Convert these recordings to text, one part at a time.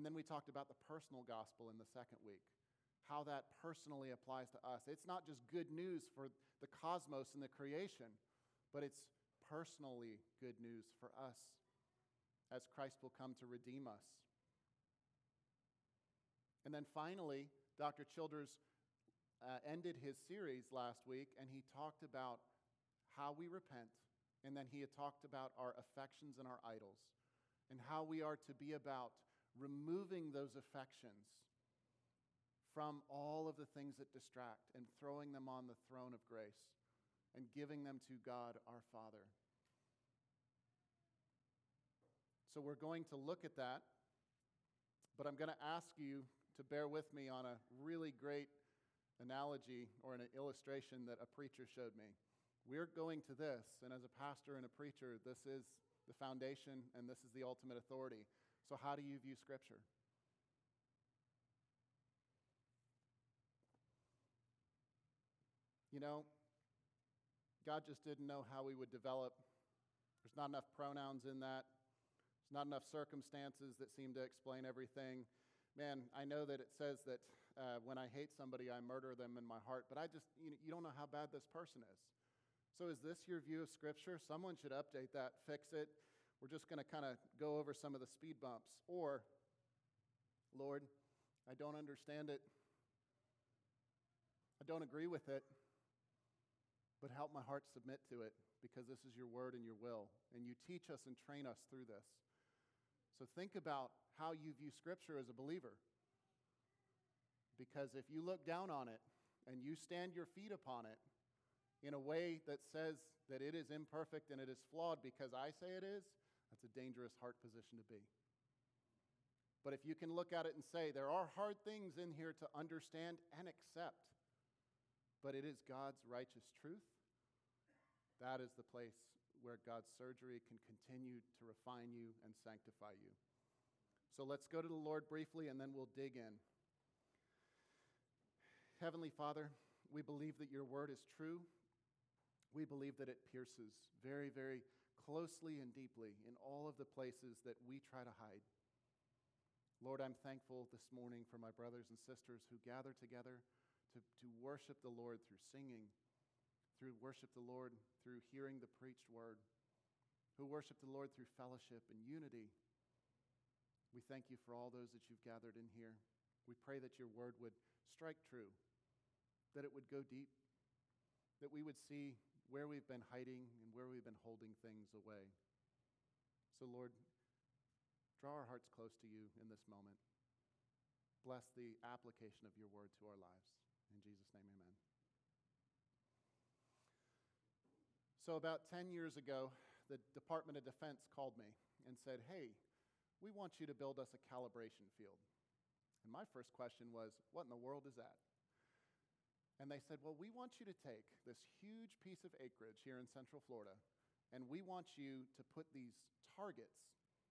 And then we talked about the personal gospel in the second week, how that personally applies to us. It's not just good news for the cosmos and the creation, but it's personally good news for us as Christ will come to redeem us. And then finally, Dr. Childers uh, ended his series last week and he talked about how we repent, and then he had talked about our affections and our idols, and how we are to be about removing those affections from all of the things that distract and throwing them on the throne of grace and giving them to God our Father. So we're going to look at that, but I'm going to ask you to bear with me on a really great analogy or an illustration that a preacher showed me. We're going to this, and as a pastor and a preacher, this is the foundation and this is the ultimate authority. So, how do you view Scripture? You know, God just didn't know how we would develop. There's not enough pronouns in that. There's not enough circumstances that seem to explain everything. Man, I know that it says that uh, when I hate somebody, I murder them in my heart, but I just, you, know, you don't know how bad this person is. So, is this your view of Scripture? Someone should update that, fix it. We're just going to kind of go over some of the speed bumps. Or, Lord, I don't understand it. I don't agree with it, but help my heart submit to it because this is your word and your will. And you teach us and train us through this. So, think about how you view Scripture as a believer. Because if you look down on it and you stand your feet upon it, in a way that says that it is imperfect and it is flawed because I say it is, that's a dangerous heart position to be. But if you can look at it and say, there are hard things in here to understand and accept, but it is God's righteous truth, that is the place where God's surgery can continue to refine you and sanctify you. So let's go to the Lord briefly and then we'll dig in. Heavenly Father, we believe that your word is true we believe that it pierces very, very closely and deeply in all of the places that we try to hide. Lord, I'm thankful this morning for my brothers and sisters who gather together to, to worship the Lord through singing, through worship the Lord through hearing the preached word, who worship the Lord through fellowship and unity. We thank you for all those that you've gathered in here. We pray that your word would strike true, that it would go deep, that we would see where we've been hiding and where we've been holding things away. So, Lord, draw our hearts close to you in this moment. Bless the application of your word to our lives. In Jesus' name, amen. So, about 10 years ago, the Department of Defense called me and said, Hey, we want you to build us a calibration field. And my first question was, What in the world is that? And they said, Well, we want you to take this huge piece of acreage here in Central Florida, and we want you to put these targets,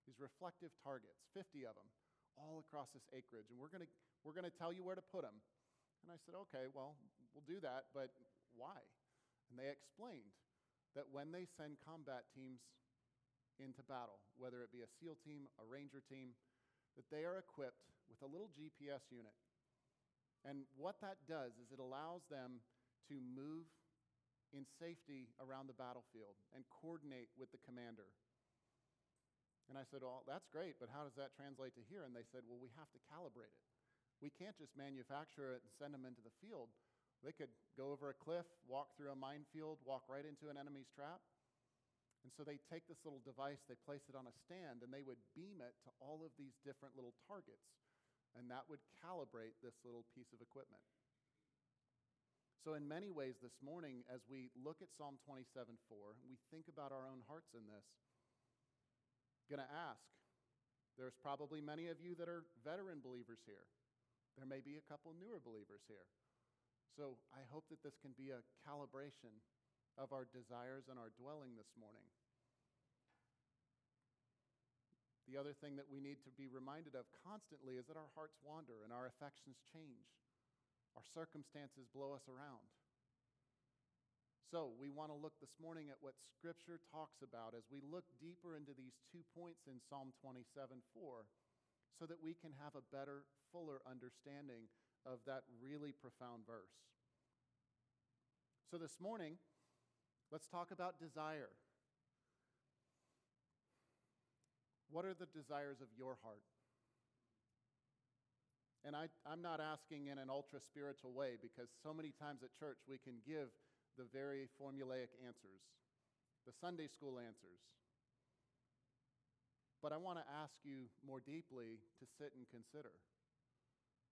these reflective targets, 50 of them, all across this acreage, and we're going we're to tell you where to put them. And I said, Okay, well, we'll do that, but why? And they explained that when they send combat teams into battle, whether it be a SEAL team, a Ranger team, that they are equipped with a little GPS unit and what that does is it allows them to move in safety around the battlefield and coordinate with the commander. And I said, Well, that's great, but how does that translate to here? And they said, Well, we have to calibrate it. We can't just manufacture it and send them into the field. They could go over a cliff, walk through a minefield, walk right into an enemy's trap. And so they take this little device, they place it on a stand, and they would beam it to all of these different little targets and that would calibrate this little piece of equipment. So, in many ways, this morning, as we look at Psalm 27 4, we think about our own hearts in this. Going to ask, there's probably many of you that are veteran believers here. There may be a couple newer believers here. So, I hope that this can be a calibration of our desires and our dwelling this morning. The other thing that we need to be reminded of constantly is that our hearts wander and our affections change. Our circumstances blow us around. So, we want to look this morning at what Scripture talks about as we look deeper into these two points in Psalm 27 4. so that we can have a better, fuller understanding of that really profound verse. So this morning, let's talk about desire. What are the desires of your heart? And I, am not asking in an ultra spiritual way because so many times at church we can give the very formulaic answers, the Sunday school answers. But I want to ask you more deeply to sit and consider.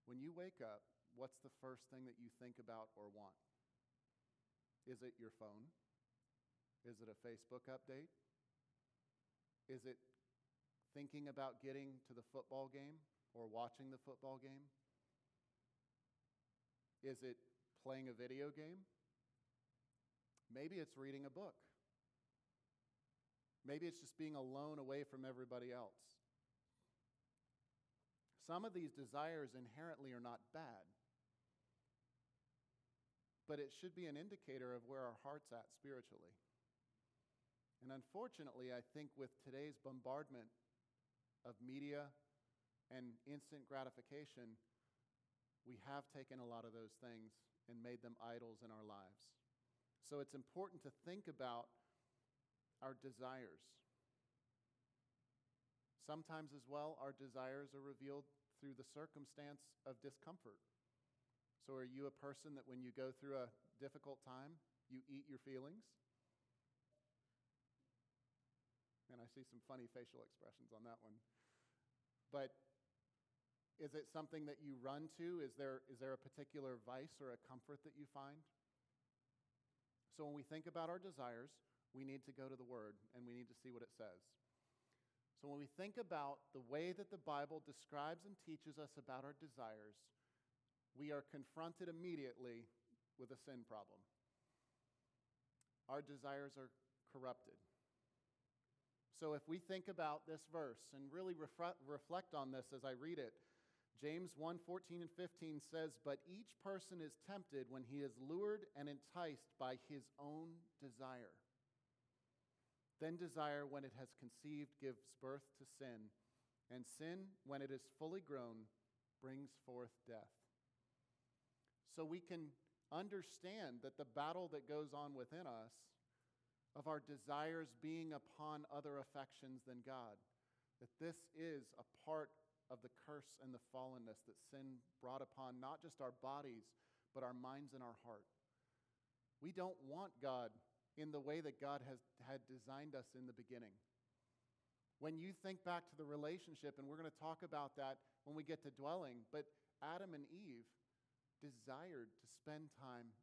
When you wake up, what's the first thing that you think about or want? Is it your phone? Is it a Facebook update? Is it thinking about getting to the football game or watching the football game? Is it playing a video game? Maybe it's reading a book. Maybe it's just being alone away from everybody else. Some of these desires inherently are not bad, but it should be an indicator of where our heart's at spiritually. And unfortunately, I think with today's bombardment of media and instant gratification, we have taken a lot of those things and made them idols in our lives. So it's important to think about our desires. Sometimes, as well, our desires are revealed through the circumstance of discomfort. So, are you a person that when you go through a difficult time, you eat your feelings? And I see some funny facial expressions on that one. But is it something that you run to? Is there, is there a particular vice or a comfort that you find? So when we think about our desires, we need to go to the Word and we need to see what it says. So when we think about the way that the Bible describes and teaches us about our desires, we are confronted immediately with a sin problem. Our desires are corrupted. So if we think about this verse and really reflect on this as I read it, James 1 14 and 15 says, But each person is tempted when he is lured and enticed by his own desire. Then desire, when it has conceived, gives birth to sin. And sin, when it is fully grown, brings forth death. So we can understand that the battle that goes on within us of our desires being upon other affections than God, that this is a part of the curse and the fallenness that sin brought upon not just our bodies, but our minds and our heart. We don't want God in the way that God has, had designed us in the beginning. When you think back to the relationship, and we're going to talk about that when we get to dwelling, but Adam and Eve desired to spend time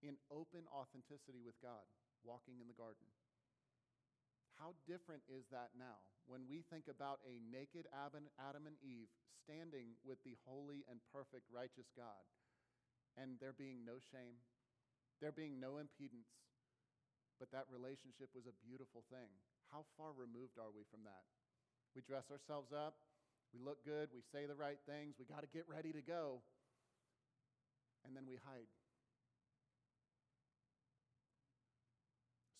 in open authenticity with God, walking in the garden. How different is that now when we think about a naked Adam and Eve standing with the holy and perfect righteous God and there being no shame, there being no impedance, but that relationship was a beautiful thing. How far removed are we from that? We dress ourselves up, we look good, we say the right things, we got to get ready to go, and then we hide.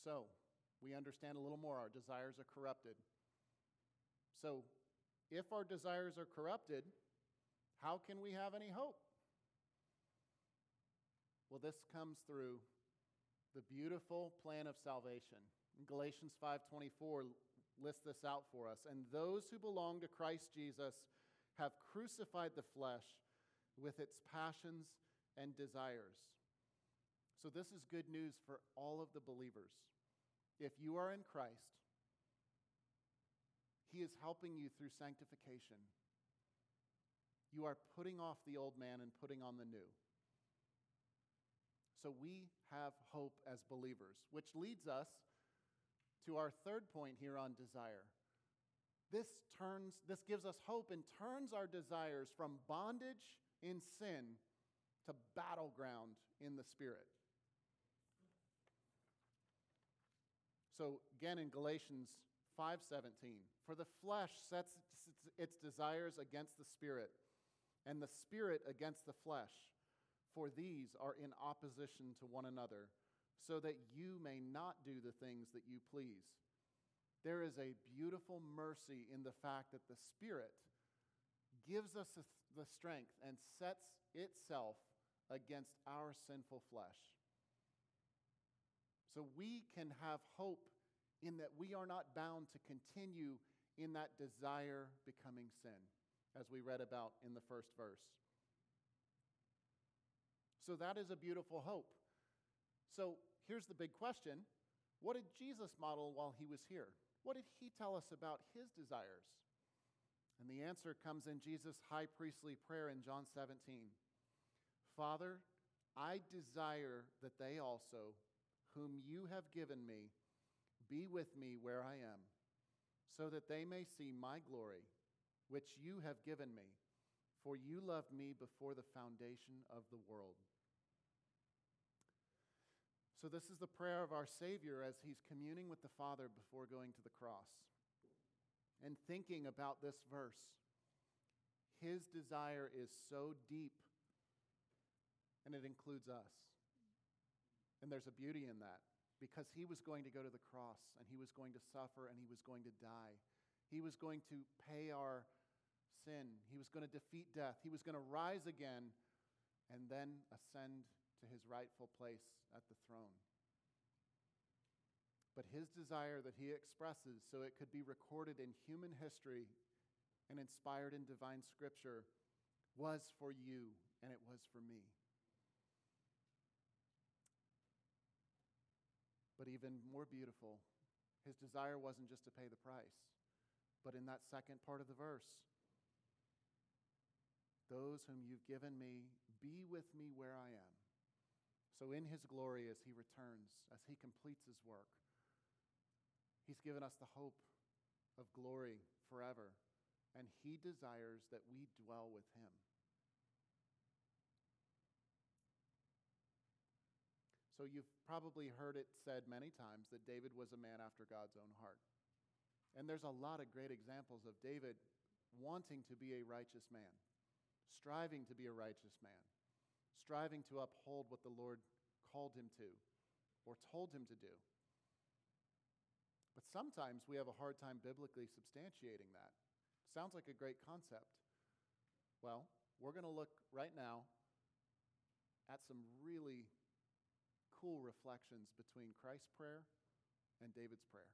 So, we understand a little more. Our desires are corrupted. So, if our desires are corrupted, how can we have any hope? Well, this comes through the beautiful plan of salvation. Galatians 5:24 lists this out for us. And those who belong to Christ Jesus have crucified the flesh with its passions and desires. So this is good news for all of the believers. If you are in Christ, He is helping you through sanctification. You are putting off the old man and putting on the new. So we have hope as believers, which leads us to our third point here on desire. This turns this gives us hope and turns our desires from bondage in sin to battleground in the spirit. So again in Galatians 5:17, for the flesh sets its desires against the spirit, and the spirit against the flesh, for these are in opposition to one another, so that you may not do the things that you please. There is a beautiful mercy in the fact that the spirit gives us the strength and sets itself against our sinful flesh. So we can have hope in that we are not bound to continue in that desire becoming sin, as we read about in the first verse. So that is a beautiful hope. So here's the big question What did Jesus model while he was here? What did he tell us about his desires? And the answer comes in Jesus' high priestly prayer in John 17 Father, I desire that they also, whom you have given me, be with me where I am, so that they may see my glory, which you have given me, for you loved me before the foundation of the world. So, this is the prayer of our Savior as he's communing with the Father before going to the cross and thinking about this verse. His desire is so deep, and it includes us. And there's a beauty in that because he was going to go to the cross and he was going to suffer and he was going to die. He was going to pay our sin. He was going to defeat death. He was going to rise again and then ascend to his rightful place at the throne but his desire that he expresses so it could be recorded in human history and inspired in divine scripture was for you and it was for me. But even more beautiful, his desire wasn't just to pay the price, but in that second part of the verse, those whom you've given me, be with me where I am. So, in his glory, as he returns, as he completes his work, He's given us the hope of glory forever, and He desires that we dwell with Him. So, you've probably heard it said many times that David was a man after God's own heart. And there's a lot of great examples of David wanting to be a righteous man, striving to be a righteous man, striving to uphold what the Lord called him to or told him to do. But sometimes we have a hard time biblically substantiating that. Sounds like a great concept. Well, we're going to look right now at some really cool reflections between Christ's prayer and David's prayer.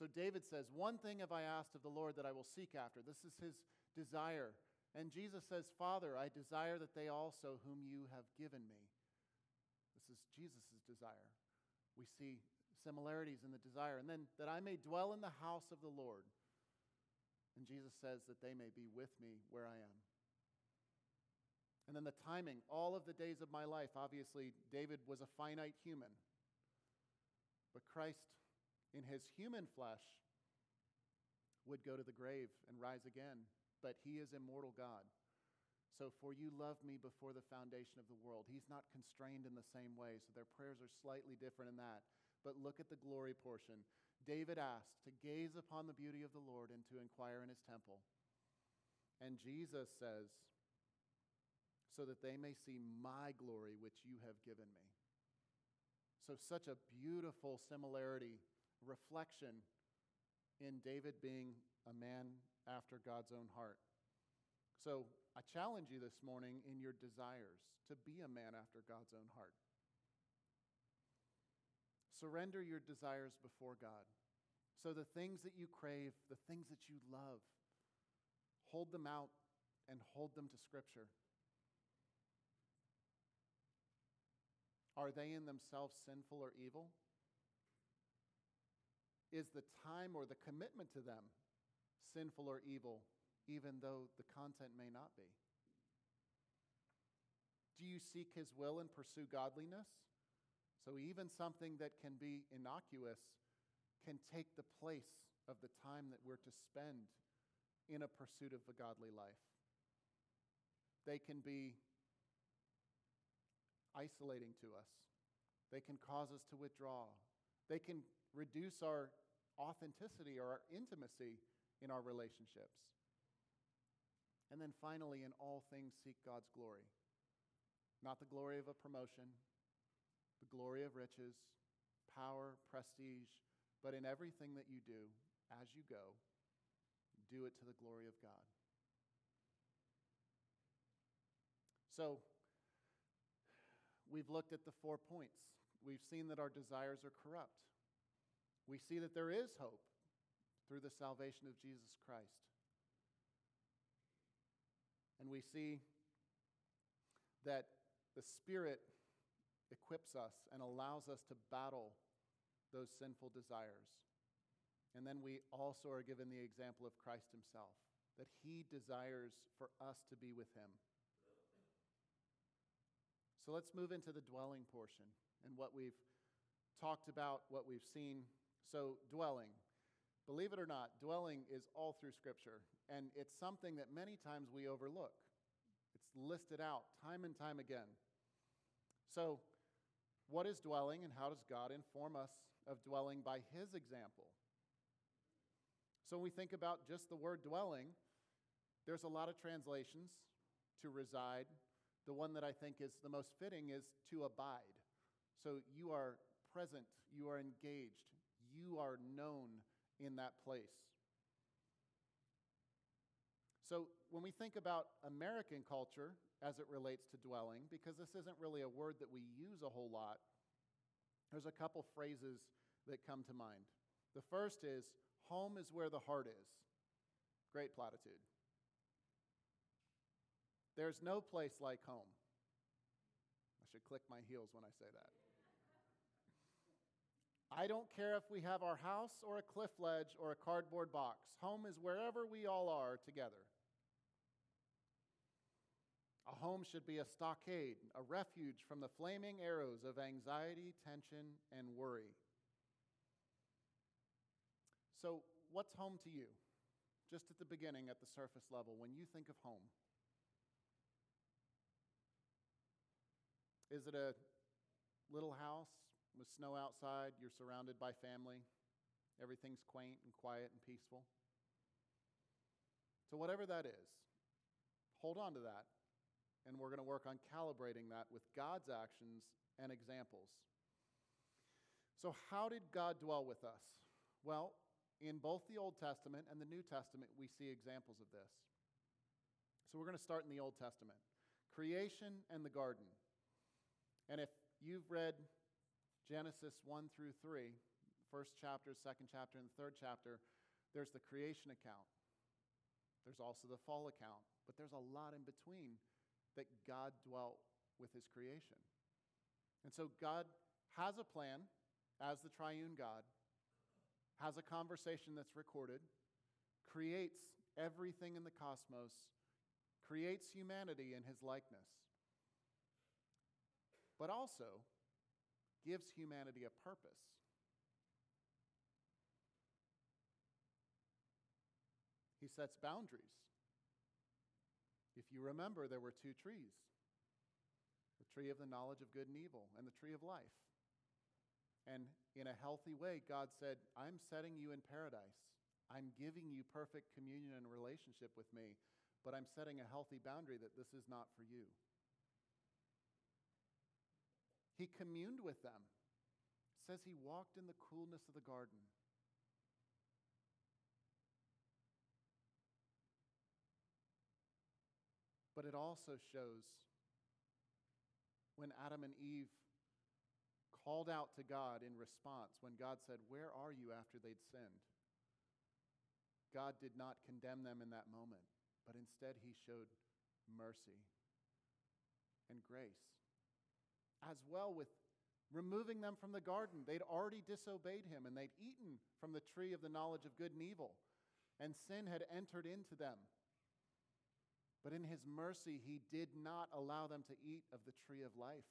So David says, One thing have I asked of the Lord that I will seek after. This is his desire. And Jesus says, Father, I desire that they also, whom you have given me. This is Jesus' desire we see similarities in the desire. And then that I may dwell in the house of the Lord. And Jesus says that they may be with me where I am. And then the timing, all of the days of my life. Obviously, David was a finite human. But Christ, in his human flesh, would go to the grave and rise again. But he is immortal God. So, for you loved me before the foundation of the world. He's not constrained in the same way, so their prayers are slightly different in that. But look at the glory portion. David asked to gaze upon the beauty of the Lord and to inquire in his temple. And Jesus says, so that they may see my glory which you have given me. So, such a beautiful similarity, reflection in David being a man after God's own heart. So, I challenge you this morning in your desires to be a man after God's own heart. Surrender your desires before God. So the things that you crave, the things that you love, hold them out and hold them to Scripture. Are they in themselves sinful or evil? Is the time or the commitment to them sinful or evil even though the content may not be? Do you seek His will and pursue godliness? So, even something that can be innocuous can take the place of the time that we're to spend in a pursuit of a godly life. They can be isolating to us, they can cause us to withdraw, they can reduce our authenticity or our intimacy in our relationships. And then finally, in all things, seek God's glory. Not the glory of a promotion, the glory of riches, power, prestige, but in everything that you do, as you go, do it to the glory of God. So, we've looked at the four points. We've seen that our desires are corrupt. We see that there is hope through the salvation of Jesus Christ. And we see that the Spirit equips us and allows us to battle those sinful desires. And then we also are given the example of Christ Himself, that He desires for us to be with Him. So let's move into the dwelling portion and what we've talked about, what we've seen. So, dwelling. Believe it or not, dwelling is all through Scripture, and it's something that many times we overlook. It's listed out time and time again. So, what is dwelling, and how does God inform us of dwelling by His example? So, when we think about just the word dwelling, there's a lot of translations to reside. The one that I think is the most fitting is to abide. So, you are present, you are engaged, you are known in that place. So, when we think about American culture as it relates to dwelling, because this isn't really a word that we use a whole lot, there's a couple phrases that come to mind. The first is, home is where the heart is. Great platitude. There's no place like home. I should click my heels when I say that. I don't care if we have our house or a cliff ledge or a cardboard box. Home is wherever we all are together. A home should be a stockade, a refuge from the flaming arrows of anxiety, tension, and worry. So, what's home to you? Just at the beginning, at the surface level, when you think of home, is it a little house with snow outside, you're surrounded by family, everything's quaint and quiet and peaceful. So, whatever that is, hold on to that, and we're going to work on calibrating that with God's actions and examples. So, how did God dwell with us? Well, in both the Old Testament and the New Testament, we see examples of this. So, we're going to start in the Old Testament creation and the garden. And if you've read Genesis 1 through 3, first chapter, second chapter, and third chapter, there's the creation account. There's also the fall account, but there's a lot in between that God dwelt with his creation. And so God has a plan as the triune God, has a conversation that's recorded, creates everything in the cosmos, creates humanity in his likeness, but also gives humanity a purpose. He sets boundaries. If you remember, there were two trees the tree of the knowledge of good and evil, and the tree of life. And in a healthy way, God said, I'm setting you in paradise. I'm giving you perfect communion and relationship with me, but I'm setting a healthy boundary that this is not for you. He communed with them. It says he walked in the coolness of the garden. But it also shows when Adam and Eve called out to God in response, when God said, Where are you after they'd sinned? God did not condemn them in that moment, but instead he showed mercy and grace as well with removing them from the garden. They'd already disobeyed him and they'd eaten from the tree of the knowledge of good and evil, and sin had entered into them. But in his mercy, he did not allow them to eat of the tree of life,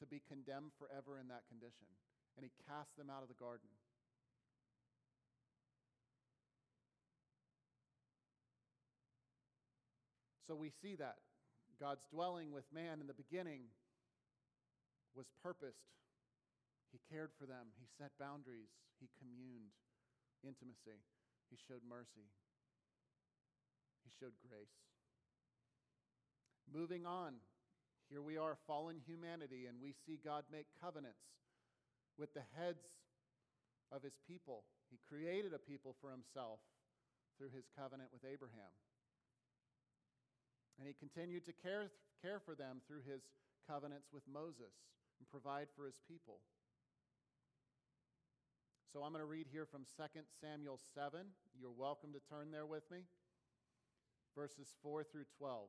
to be condemned forever in that condition. And he cast them out of the garden. So we see that God's dwelling with man in the beginning was purposed. He cared for them. He set boundaries. He communed intimacy. He showed mercy. He showed grace. Moving on, here we are, fallen humanity, and we see God make covenants with the heads of his people. He created a people for himself through his covenant with Abraham. And he continued to care, care for them through his covenants with Moses and provide for his people. So I'm going to read here from 2 Samuel 7. You're welcome to turn there with me. Verses 4 through 12.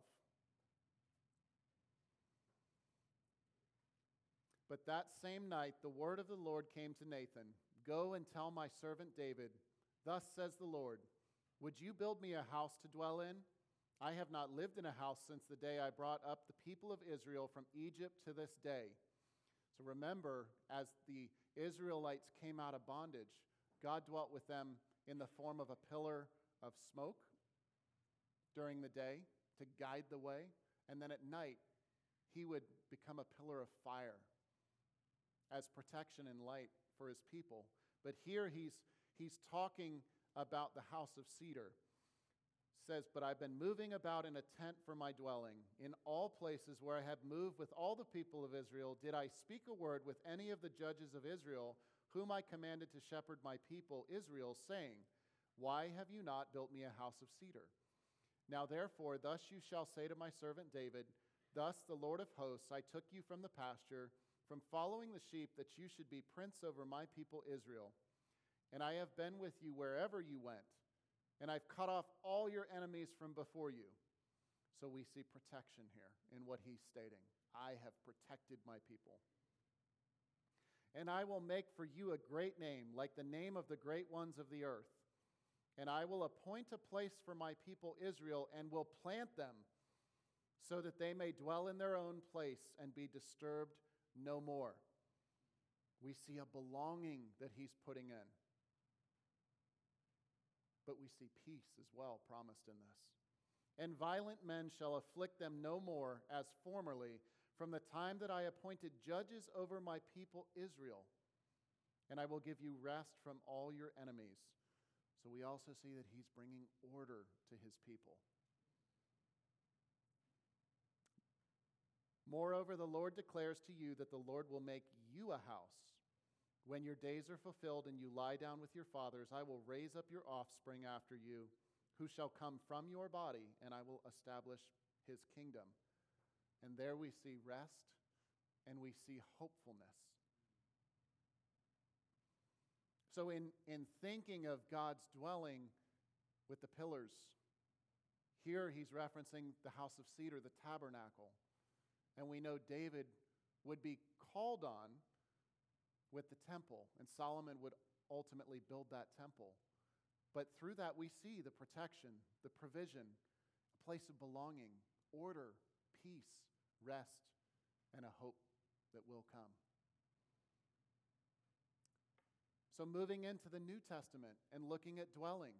But that same night, the word of the Lord came to Nathan Go and tell my servant David, Thus says the Lord, Would you build me a house to dwell in? I have not lived in a house since the day I brought up the people of Israel from Egypt to this day. So remember, as the Israelites came out of bondage, God dwelt with them in the form of a pillar of smoke during the day to guide the way, and then at night, he would become a pillar of fire as protection and light for his people. But here he's, he's talking about the house of cedar. Says, But I've been moving about in a tent for my dwelling. In all places where I have moved with all the people of Israel, did I speak a word with any of the judges of Israel, whom I commanded to shepherd my people Israel, saying, Why have you not built me a house of cedar? Now therefore, thus you shall say to my servant David, Thus the Lord of hosts, I took you from the pasture from following the sheep that you should be prince over my people Israel. And I have been with you wherever you went, and I've cut off all your enemies from before you. So we see protection here in what he's stating. I have protected my people. And I will make for you a great name, like the name of the great ones of the earth. And I will appoint a place for my people Israel, and will plant them, so that they may dwell in their own place and be disturbed no more. We see a belonging that he's putting in. But we see peace as well promised in this. And violent men shall afflict them no more as formerly, from the time that I appointed judges over my people Israel. And I will give you rest from all your enemies. So we also see that he's bringing order to his people. Moreover, the Lord declares to you that the Lord will make you a house. When your days are fulfilled and you lie down with your fathers, I will raise up your offspring after you, who shall come from your body, and I will establish his kingdom. And there we see rest and we see hopefulness. So, in, in thinking of God's dwelling with the pillars, here he's referencing the house of cedar, the tabernacle. And we know David would be called on with the temple, and Solomon would ultimately build that temple. But through that, we see the protection, the provision, a place of belonging, order, peace, rest, and a hope that will come. So, moving into the New Testament and looking at dwelling,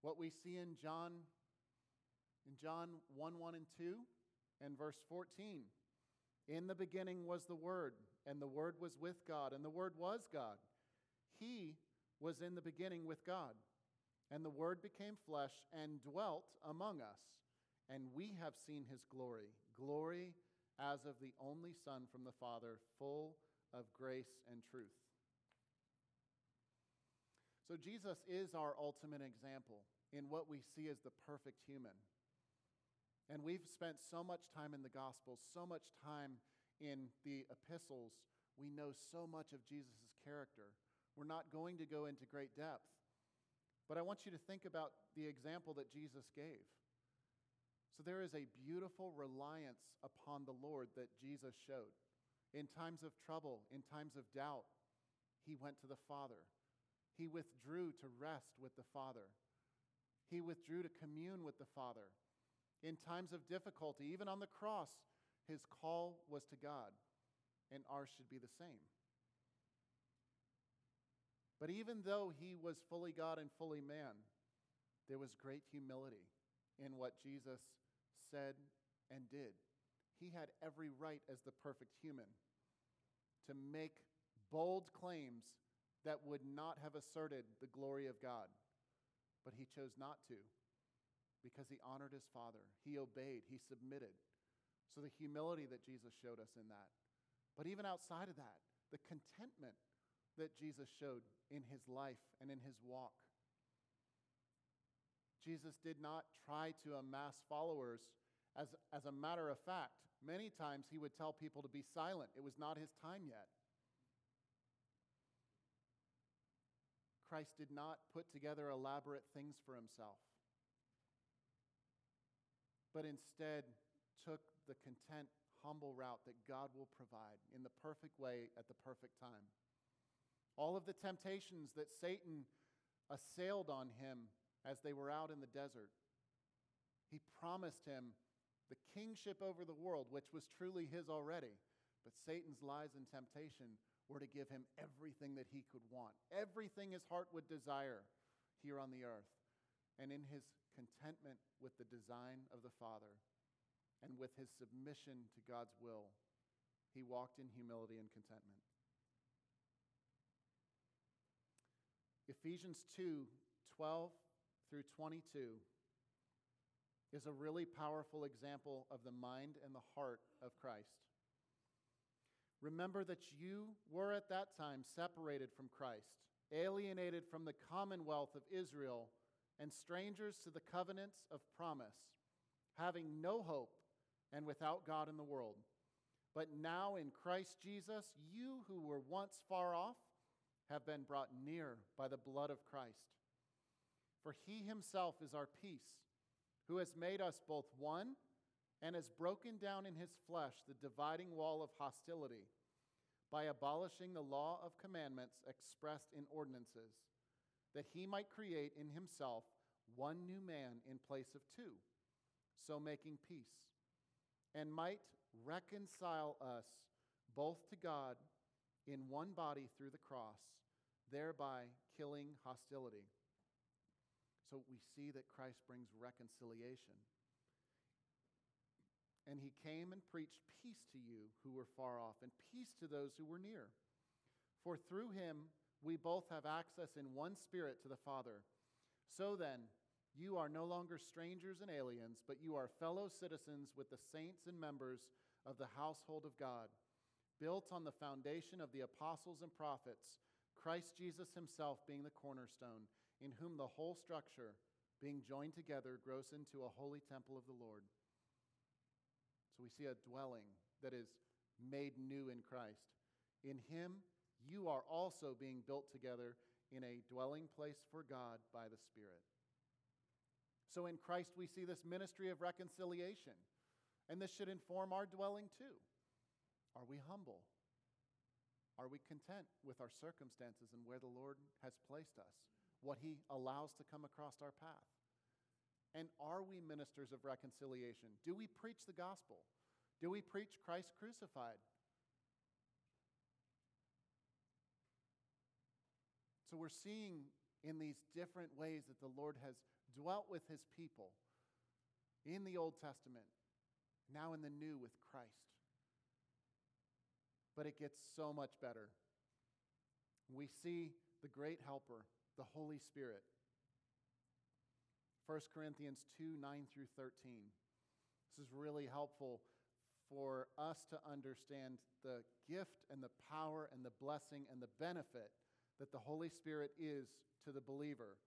what we see in John, in John 1 1 and 2 and verse 14. In the beginning was the Word, and the Word was with God, and the Word was God. He was in the beginning with God. And the Word became flesh and dwelt among us, and we have seen his glory glory as of the only Son from the Father, full of grace and truth. So, Jesus is our ultimate example in what we see as the perfect human. And we've spent so much time in the Gospels, so much time in the epistles. We know so much of Jesus' character. We're not going to go into great depth. But I want you to think about the example that Jesus gave. So there is a beautiful reliance upon the Lord that Jesus showed. In times of trouble, in times of doubt, he went to the Father. He withdrew to rest with the Father. He withdrew to commune with the Father in times of difficulty, even on the cross, his call was to God, and ours should be the same. But even though he was fully God and fully man, there was great humility in what Jesus said and did. He had every right as the perfect human to make bold claims that would not have asserted the glory of God, but he chose not to because he honored his father. He obeyed, he submitted. So the humility that Jesus showed us in that. But even outside of that, the contentment that Jesus showed in his life and in his walk. Jesus did not try to amass followers as, as a matter of fact. Many times he would tell people to be silent, it was not his time yet. Christ did not put together elaborate things for himself, but instead took the content, humble route that God will provide in the perfect way at the perfect time. All of the temptations that Satan assailed on him as they were out in the desert, he promised him the kingship over the world, which was truly his already. But Satan's lies and temptation were to give him everything that he could want, everything his heart would desire here on the earth. And in his contentment with the design of the Father and with his submission to God's will, he walked in humility and contentment. Ephesians 2 12 through 22 is a really powerful example of the mind and the heart of Christ. Remember that you were at that time separated from Christ, alienated from the commonwealth of Israel, and strangers to the covenants of promise, having no hope and without God in the world. But now in Christ Jesus, you who were once far off have been brought near by the blood of Christ. For he himself is our peace, who has made us both one and has broken down in his flesh the dividing wall of hostility by abolishing the law of commandments expressed in ordinances, that he might create in himself one new man in place of two, so making peace, and might reconcile us both to God in one body through the cross, thereby killing hostility. So we see that Christ brings reconciliation. And he came and preached peace to you who were far off, and peace to those who were near. For through him we both have access in one spirit to the Father. So then, you are no longer strangers and aliens, but you are fellow citizens with the saints and members of the household of God, built on the foundation of the apostles and prophets, Christ Jesus himself being the cornerstone, in whom the whole structure, being joined together, grows into a holy temple of the Lord. So we see a dwelling that is made new in Christ. In him, you are also being built together in a dwelling place for God by the Spirit. So in Christ, we see this ministry of reconciliation. And this should inform our dwelling too. Are we humble? Are we content with our circumstances and where the Lord has placed us? What He allows to come across our path? And are we ministers of reconciliation? Do we preach the gospel? Do we preach Christ crucified? So we're seeing in these different ways that the Lord has dwelt with his people in the Old Testament, now in the New with Christ. But it gets so much better. We see the great helper, the Holy Spirit, 1 Corinthians 2 9 through 13. This is really helpful for us to understand the gift and the power and the blessing and the benefit that the Holy Spirit is to the believer.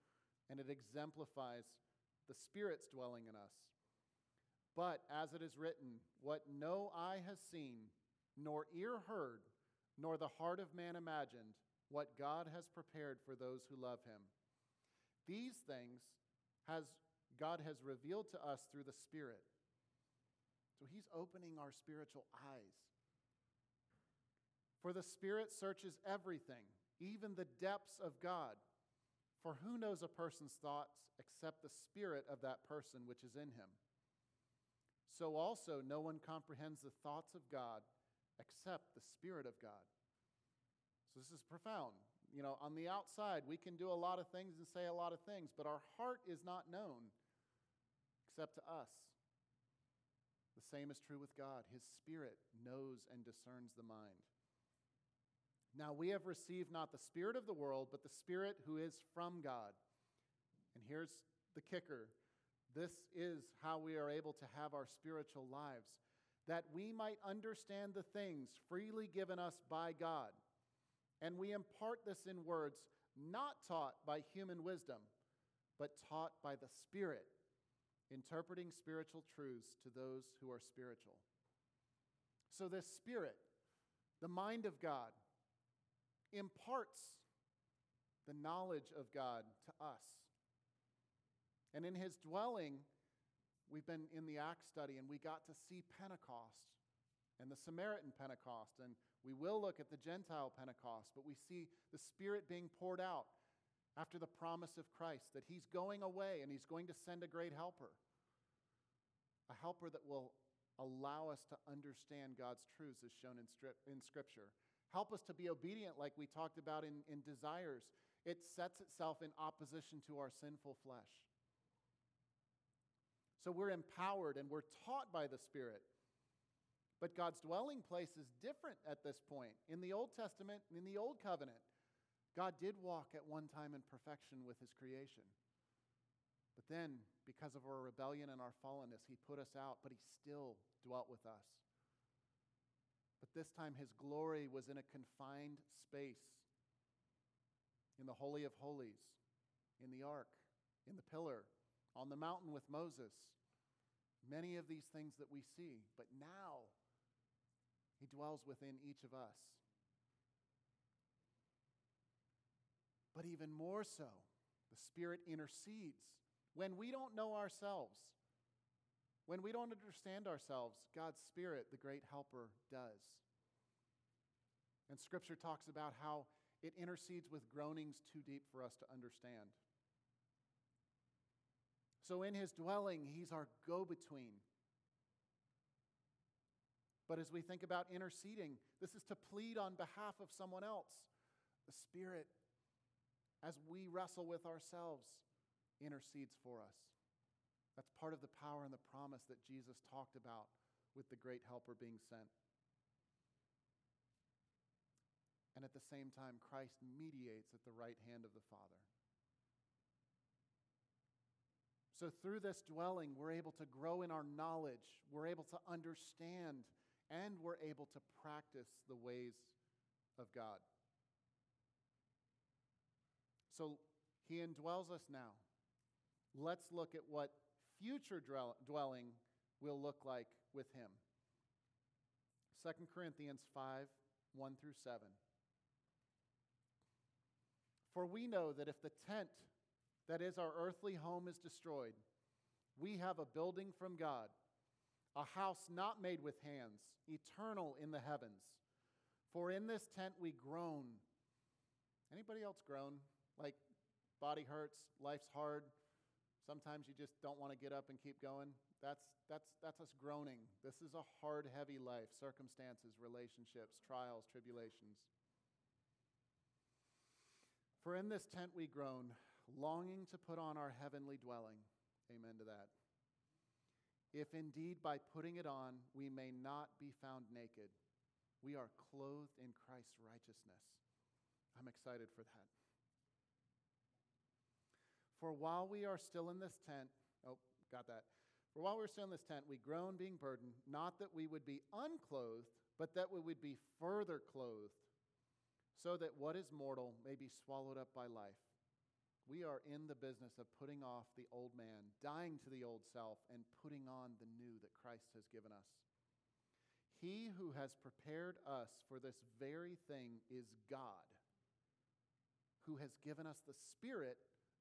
And it exemplifies the Spirit's dwelling in us. But as it is written, what no eye has seen, nor ear heard, nor the heart of man imagined, what God has prepared for those who love him. These things has God has revealed to us through the Spirit. So he's opening our spiritual eyes. For the Spirit searches everything, even the depths of God. For who knows a person's thoughts except the spirit of that person which is in him? So also, no one comprehends the thoughts of God except the Spirit of God. So this is profound you know, on the outside, we can do a lot of things and say a lot of things, but our heart is not known except to us. The same is true with God. His Spirit knows and discerns the mind. Now we have received not the Spirit of the world, but the Spirit who is from God. And here's the kicker this is how we are able to have our spiritual lives, that we might understand the things freely given us by God and we impart this in words not taught by human wisdom, but taught by the Spirit, interpreting spiritual truths to those who are spiritual. So, this Spirit, the mind of God, imparts the knowledge of God to us. And in his dwelling, we've been in the Acts study and we got to see Pentecost and the Samaritan Pentecost, and we will look at the Gentile Pentecost, but we see the Spirit being poured out after the promise of Christ that he's going away and he's going to send a great helper. A helper that will allow us to understand God's truths as shown in, in Scripture. Help us to be obedient, like we talked about in, in desires. It sets itself in opposition to our sinful flesh. So we're empowered and we're taught by the Spirit. But God's dwelling place is different at this point. In the Old Testament, in the Old Covenant, God did walk at one time in perfection with his creation. But then, because of our rebellion and our fallenness, he put us out, but he still dwelt with us. But this time, his glory was in a confined space in the Holy of Holies, in the ark, in the pillar, on the mountain with Moses. Many of these things that we see. But now, he dwells within each of us. But even more so, the Spirit intercedes. When we don't know ourselves, when we don't understand ourselves, God's Spirit, the great helper, does. And Scripture talks about how it intercedes with groanings too deep for us to understand. So, in his dwelling, he's our go between. But as we think about interceding, this is to plead on behalf of someone else. The Spirit, as we wrestle with ourselves, intercedes for us. That's part of the power and the promise that Jesus talked about with the great helper being sent. And at the same time, Christ mediates at the right hand of the Father. So, through this dwelling, we're able to grow in our knowledge. We're able to understand and we're able to practice the ways of God. So he indwells us now. Let's look at what future dwelling will look like with him. 2 Corinthians 5 1 through 7. For we know that if the tent, that is our earthly home, is destroyed, we have a building from God a house not made with hands, eternal in the heavens. For in this tent we groan. Anybody else groan? Like body hurts, life's hard. Sometimes you just don't want to get up and keep going. That's, that's, that's us groaning. This is a hard, heavy life circumstances, relationships, trials, tribulations. For in this tent we groan, longing to put on our heavenly dwelling. Amen to that if indeed by putting it on we may not be found naked. We are clothed in Christ's righteousness. I'm excited for that. For while we are still in this tent, oh, got that. For while we're still in this tent, we groan being burdened, not that we would be unclothed, but that we would be further clothed, so that what is mortal may be swallowed up by life. We are in the business of putting off the old man, dying to the old self, and putting on the new that Christ has given us. He who has prepared us for this very thing is God, who has given us the Spirit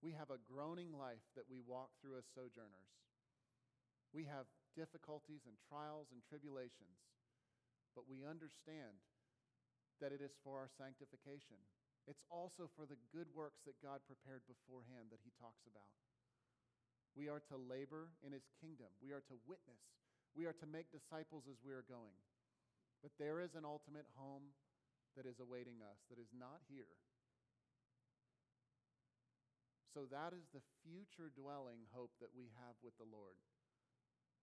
We have a groaning life that we walk through as sojourners. We have difficulties and trials and tribulations, but we understand that it is for our sanctification. It's also for the good works that God prepared beforehand that he talks about. We are to labor in his kingdom, we are to witness, we are to make disciples as we are going. But there is an ultimate home that is awaiting us that is not here. So that is the future dwelling hope that we have with the Lord.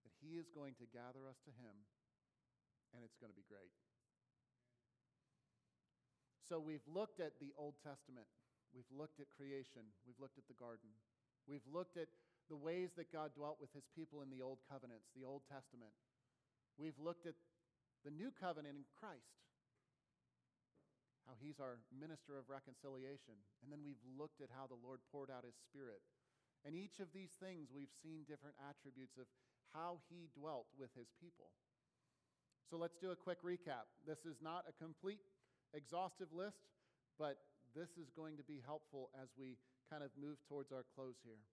That He is going to gather us to Him, and it's going to be great. So we've looked at the Old Testament, we've looked at creation, we've looked at the garden, we've looked at the ways that God dwelt with His people in the Old Covenants, the Old Testament. We've looked at the New Covenant in Christ how he's our minister of reconciliation. And then we've looked at how the Lord poured out his spirit. And each of these things, we've seen different attributes of how he dwelt with his people. So let's do a quick recap. This is not a complete, exhaustive list, but this is going to be helpful as we kind of move towards our close here.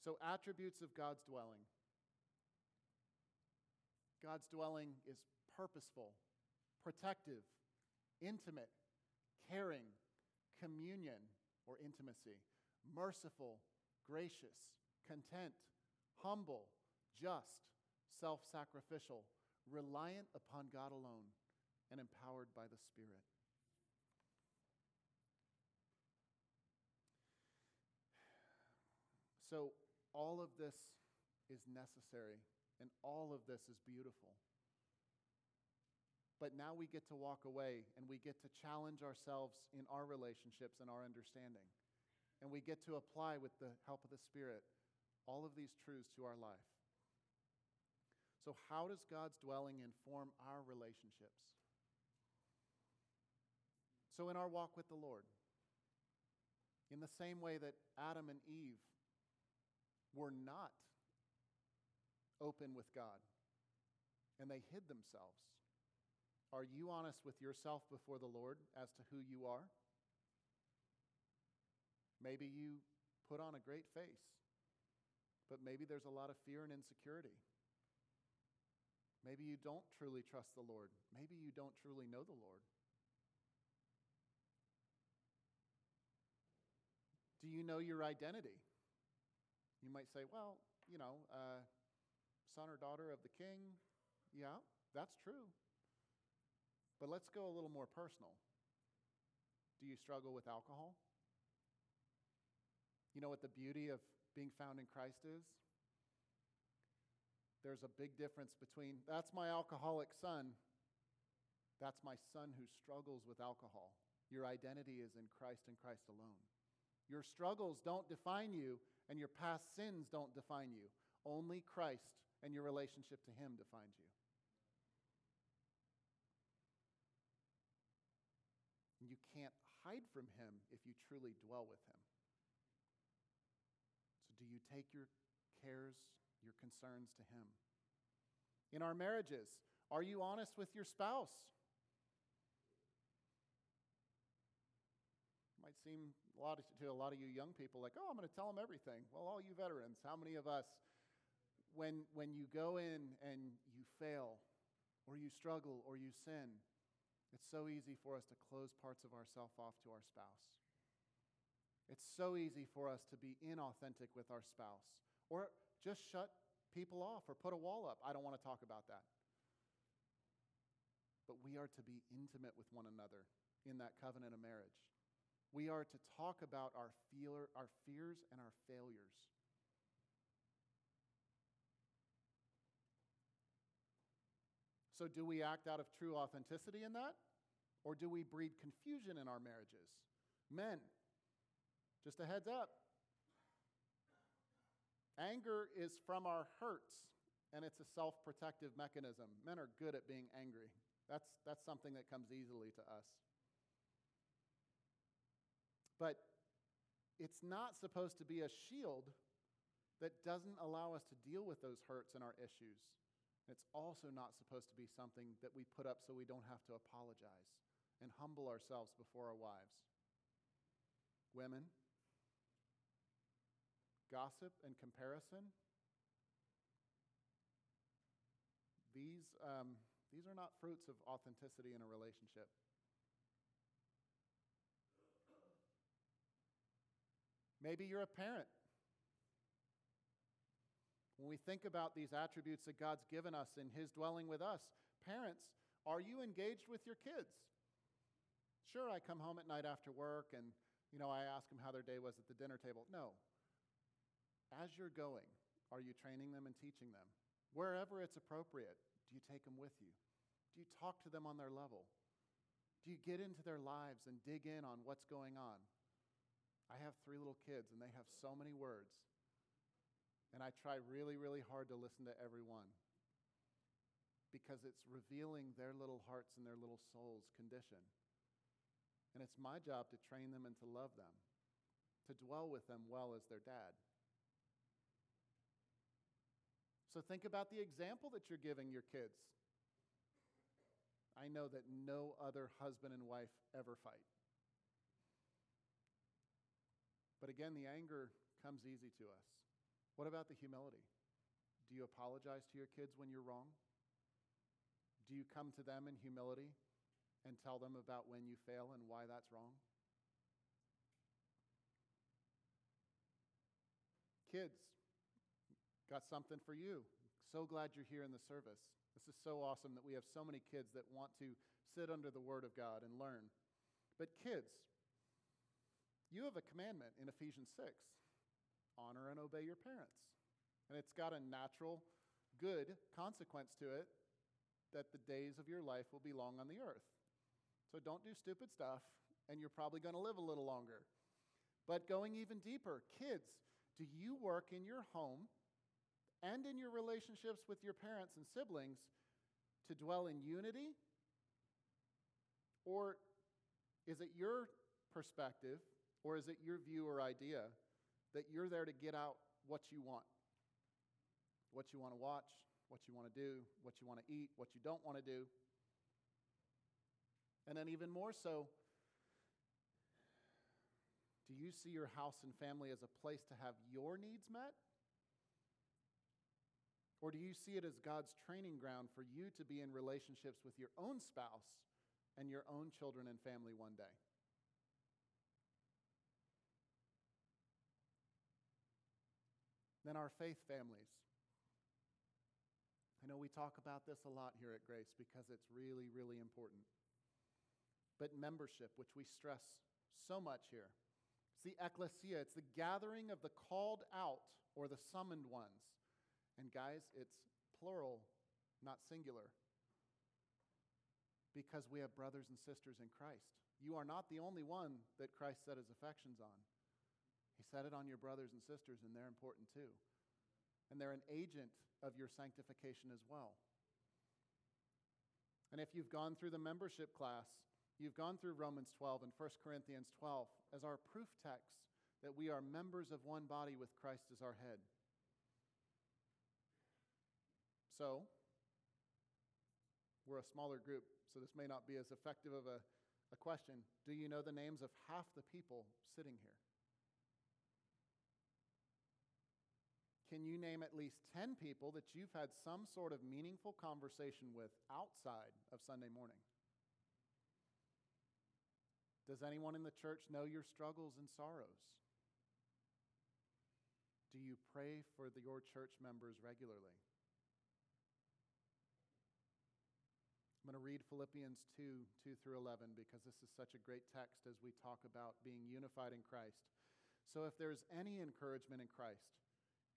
So, attributes of God's dwelling God's dwelling is purposeful, protective, intimate, caring, communion or intimacy, merciful, gracious, content, humble, just, self sacrificial, reliant upon God alone, and empowered by the Spirit. So, all of this is necessary, and all of this is beautiful. But now we get to walk away and we get to challenge ourselves in our relationships and our understanding. And we get to apply, with the help of the Spirit, all of these truths to our life. So, how does God's dwelling inform our relationships? So, in our walk with the Lord, in the same way that Adam and Eve were not open with God and they hid themselves are you honest with yourself before the Lord as to who you are? Maybe you put on a great face, but maybe there's a lot of fear and insecurity. Maybe you don't truly trust the Lord. Maybe you don't truly know the Lord. Do you know your identity? You might say, well, you know, uh, son or daughter of the king. Yeah, that's true. But let's go a little more personal. Do you struggle with alcohol? You know what the beauty of being found in Christ is? There's a big difference between that's my alcoholic son, that's my son who struggles with alcohol. Your identity is in Christ and Christ alone. Your struggles don't define you, and your past sins don't define you. Only Christ and your relationship to Him defines you can't hide from him if you truly dwell with him. So, do you take your cares, your concerns to him? In our marriages, are you honest with your spouse? It might seem a lot of, to a lot of you young people like, oh, I'm going to tell them everything. Well, all you veterans, how many of us, when, when you go in and you fail, or you struggle, or you sin, it's so easy for us to close parts of ourselves off to our spouse. It's so easy for us to be inauthentic with our spouse or just shut people off or put a wall up. I don't want to talk about that. But we are to be intimate with one another in that covenant of marriage. We are to talk about our, feeler, our fears and our failures. So, do we act out of true authenticity in that? Or do we breed confusion in our marriages? Men, just a heads up. Anger is from our hurts, and it's a self protective mechanism. Men are good at being angry. That's, that's something that comes easily to us. But it's not supposed to be a shield that doesn't allow us to deal with those hurts and our issues. It's also not supposed to be something that we put up so we don't have to apologize and humble ourselves before our wives. Women, gossip and comparison, these, um, these are not fruits of authenticity in a relationship. Maybe you're a parent when we think about these attributes that God's given us in His dwelling with us, parents, are you engaged with your kids? Sure, I come home at night after work and You know, I ask them how their day was at the dinner table. No. As you're going, are you training them and teaching them? Wherever it's appropriate, do you take them with you? Do you talk to them on their level? Do you get into their lives and dig in on what's going on? I have three little kids, and they have so many words. And I try really, really hard to listen to everyone because it's revealing their little hearts and their little souls' condition. And it's my job to train them and to love them, to dwell with them well as their dad. So think about the example that you're giving your kids. I know that no other husband and wife ever fight. But again, the anger comes easy to us. What about the humility? Do you apologize to your kids when you're wrong? Do you come to them in humility and tell them about when you fail and why that's wrong? Kids, got something for you. So glad you're here in the service. This is so awesome that we have so many kids that want to sit under the Word of God and learn. But, kids, you have a commandment in Ephesians 6 honor and obey your parents. And it's got a natural, good consequence to it that the days of your life will be long on the earth. So don't do stupid stuff, and you're probably going to live a little longer. But going even deeper, kids, do you work in your home and in your relationships with your parents and siblings to dwell in unity? Or is it your perspective, or is it your view or idea that you're there to get out what you want? What you want to watch, what you want to do, what you want to eat, what you don't want to do. And then, even more so, do you see your house and family as a place to have your needs met? Or do you see it as God's training ground for you to be in relationships with your own spouse and your own children and family one day? Then, our faith families. I know we talk about this a lot here at Grace because it's really, really important but membership, which we stress so much here. It's the ecclesia, it's the gathering of the called out or the summoned ones. And guys, it's plural, not singular. Because we have brothers and sisters in Christ. You are not the only one that Christ set his affections on. He set it on your brothers and sisters, and they're important too. And they're an agent of your sanctification as well. And if you've gone through the membership class, You've gone through Romans 12 and 1 Corinthians 12 as our proof text that we are members of one body with Christ as our head. So, we're a smaller group, so this may not be as effective of a, a question. Do you know the names of half the people sitting here? Can you name at least 10 people that you've had some sort of meaningful conversation with outside of Sunday morning? Does anyone in the church know your struggles and sorrows? Do you pray for the, your church members regularly? I'm going to read Philippians 2 2 through 11 because this is such a great text as we talk about being unified in Christ. So, if there's any encouragement in Christ,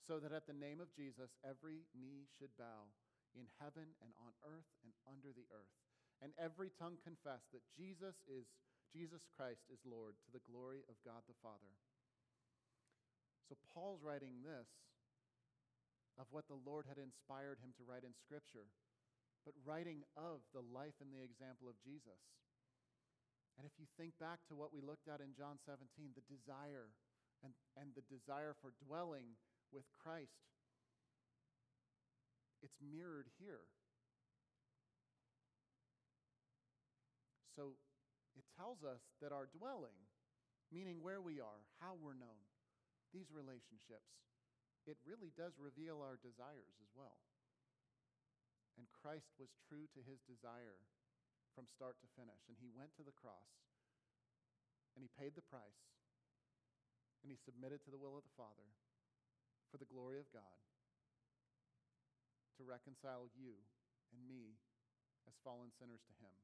so that at the name of Jesus every knee should bow in heaven and on earth and under the earth, and every tongue confess that Jesus is Jesus Christ is Lord to the glory of God the Father. So Paul's writing this of what the Lord had inspired him to write in Scripture, but writing of the life and the example of Jesus. And if you think back to what we looked at in John 17, the desire and, and the desire for dwelling with Christ, it's mirrored here. So it tells us that our dwelling, meaning where we are, how we're known, these relationships, it really does reveal our desires as well. And Christ was true to his desire from start to finish. And he went to the cross and he paid the price and he submitted to the will of the Father for the glory of God to reconcile you and me as fallen sinners to him.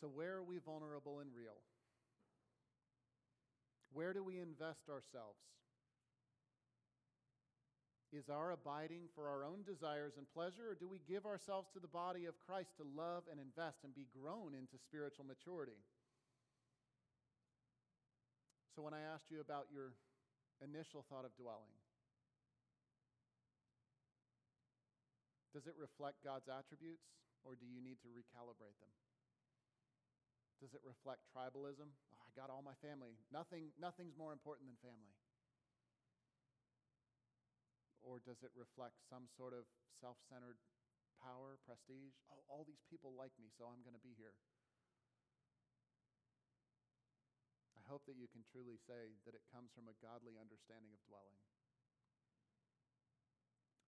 So, where are we vulnerable and real? Where do we invest ourselves? Is our abiding for our own desires and pleasure, or do we give ourselves to the body of Christ to love and invest and be grown into spiritual maturity? So, when I asked you about your initial thought of dwelling, does it reflect God's attributes, or do you need to recalibrate them? Does it reflect tribalism? Oh, I got all my family. Nothing, nothing's more important than family. Or does it reflect some sort of self centered power, prestige? Oh, all these people like me, so I'm going to be here. I hope that you can truly say that it comes from a godly understanding of dwelling.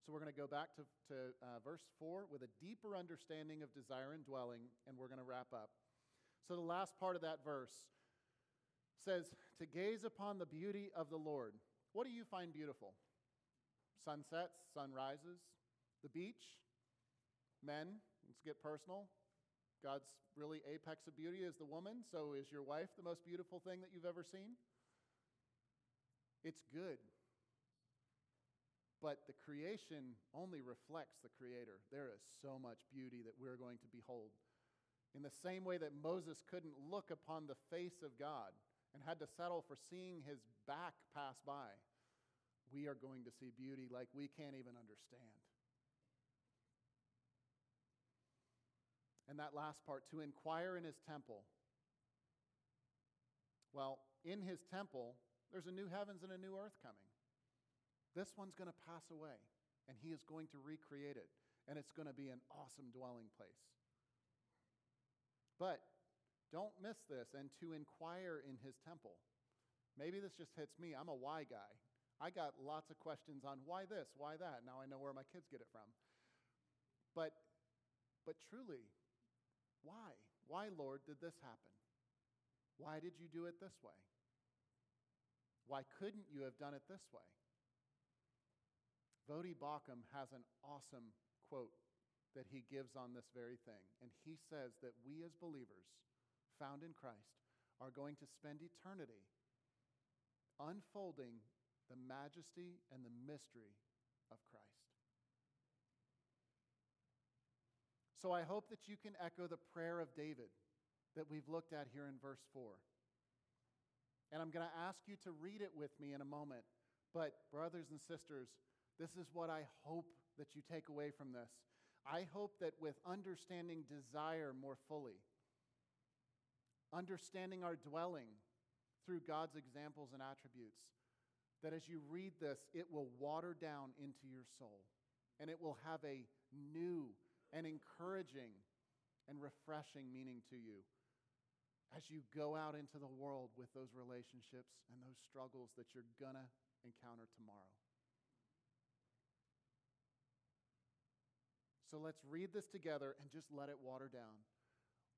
So we're going to go back to, to uh, verse 4 with a deeper understanding of desire and dwelling, and we're going to wrap up. So the last part of that verse says, To gaze upon the beauty of the Lord. What do you find beautiful? Sunsets, sunrises, the beach, men, let's get personal. God's really apex of beauty is the woman, so is your wife the most beautiful thing that you've ever seen? It's good. But the creation only reflects the Creator. There is so much beauty that we're going to behold. In the same way that Moses couldn't look upon the face of God and had to settle for seeing his back pass by, we are going to see beauty like we can't even understand. And that last part, to inquire in his temple. Well, in his temple, there's a new heavens and a new earth coming. This one's going to pass away, and he is going to recreate it, and it's going to be an awesome dwelling place. But don't miss this and to inquire in his temple. Maybe this just hits me. I'm a why guy. I got lots of questions on why this, why that. Now I know where my kids get it from. But but truly, why? Why, Lord, did this happen? Why did you do it this way? Why couldn't you have done it this way? Voddie Baucham has an awesome quote that he gives on this very thing. And he says that we as believers, found in Christ, are going to spend eternity unfolding the majesty and the mystery of Christ. So I hope that you can echo the prayer of David that we've looked at here in verse 4. And I'm going to ask you to read it with me in a moment. But, brothers and sisters, this is what I hope that you take away from this. I hope that with understanding desire more fully, understanding our dwelling through God's examples and attributes, that as you read this, it will water down into your soul and it will have a new and encouraging and refreshing meaning to you as you go out into the world with those relationships and those struggles that you're going to encounter tomorrow. So let's read this together and just let it water down.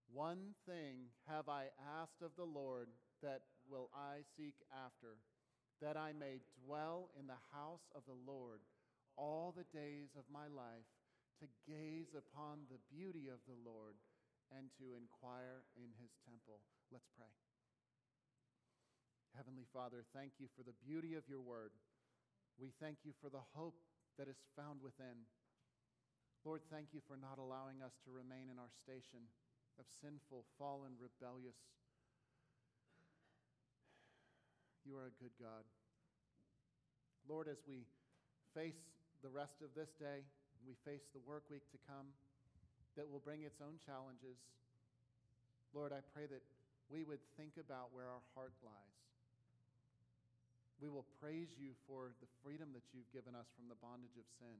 One thing have I asked of the Lord that will I seek after, that I may dwell in the house of the Lord all the days of my life, to gaze upon the beauty of the Lord and to inquire in his temple. Let's pray. Heavenly Father, thank you for the beauty of your word. We thank you for the hope that is found within. Lord, thank you for not allowing us to remain in our station of sinful, fallen, rebellious. You are a good God. Lord, as we face the rest of this day, we face the work week to come that will bring its own challenges. Lord, I pray that we would think about where our heart lies. We will praise you for the freedom that you've given us from the bondage of sin,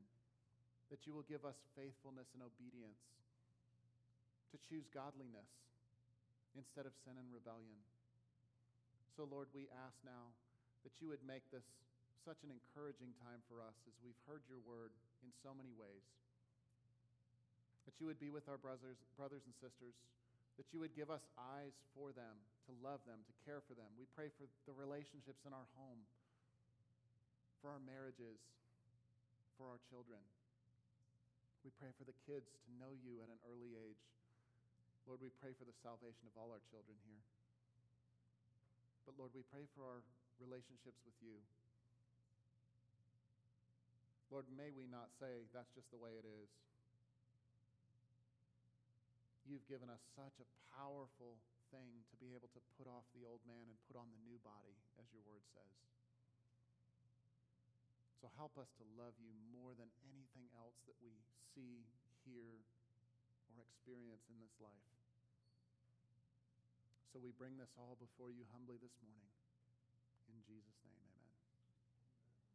that you will give us faithfulness and obedience to choose godliness instead of sin and rebellion. So, Lord, we ask now that you would make this such an encouraging time for us as we've heard your word in so many ways. That you would be with our brothers, brothers and sisters, that you would give us eyes for them, to love them, to care for them. We pray for the relationships in our home, for our marriages, for our children. We pray for the kids to know you at an early age. Lord, we pray for the salvation of all our children here. But Lord, we pray for our relationships with you. Lord, may we not say that's just the way it is. You've given us such a powerful thing to be able to put off the old man and put on the new body, as your word says. So help us to love you more than anything else that we see, hear, or experience in this life. So we bring this all before you humbly this morning. In Jesus' name.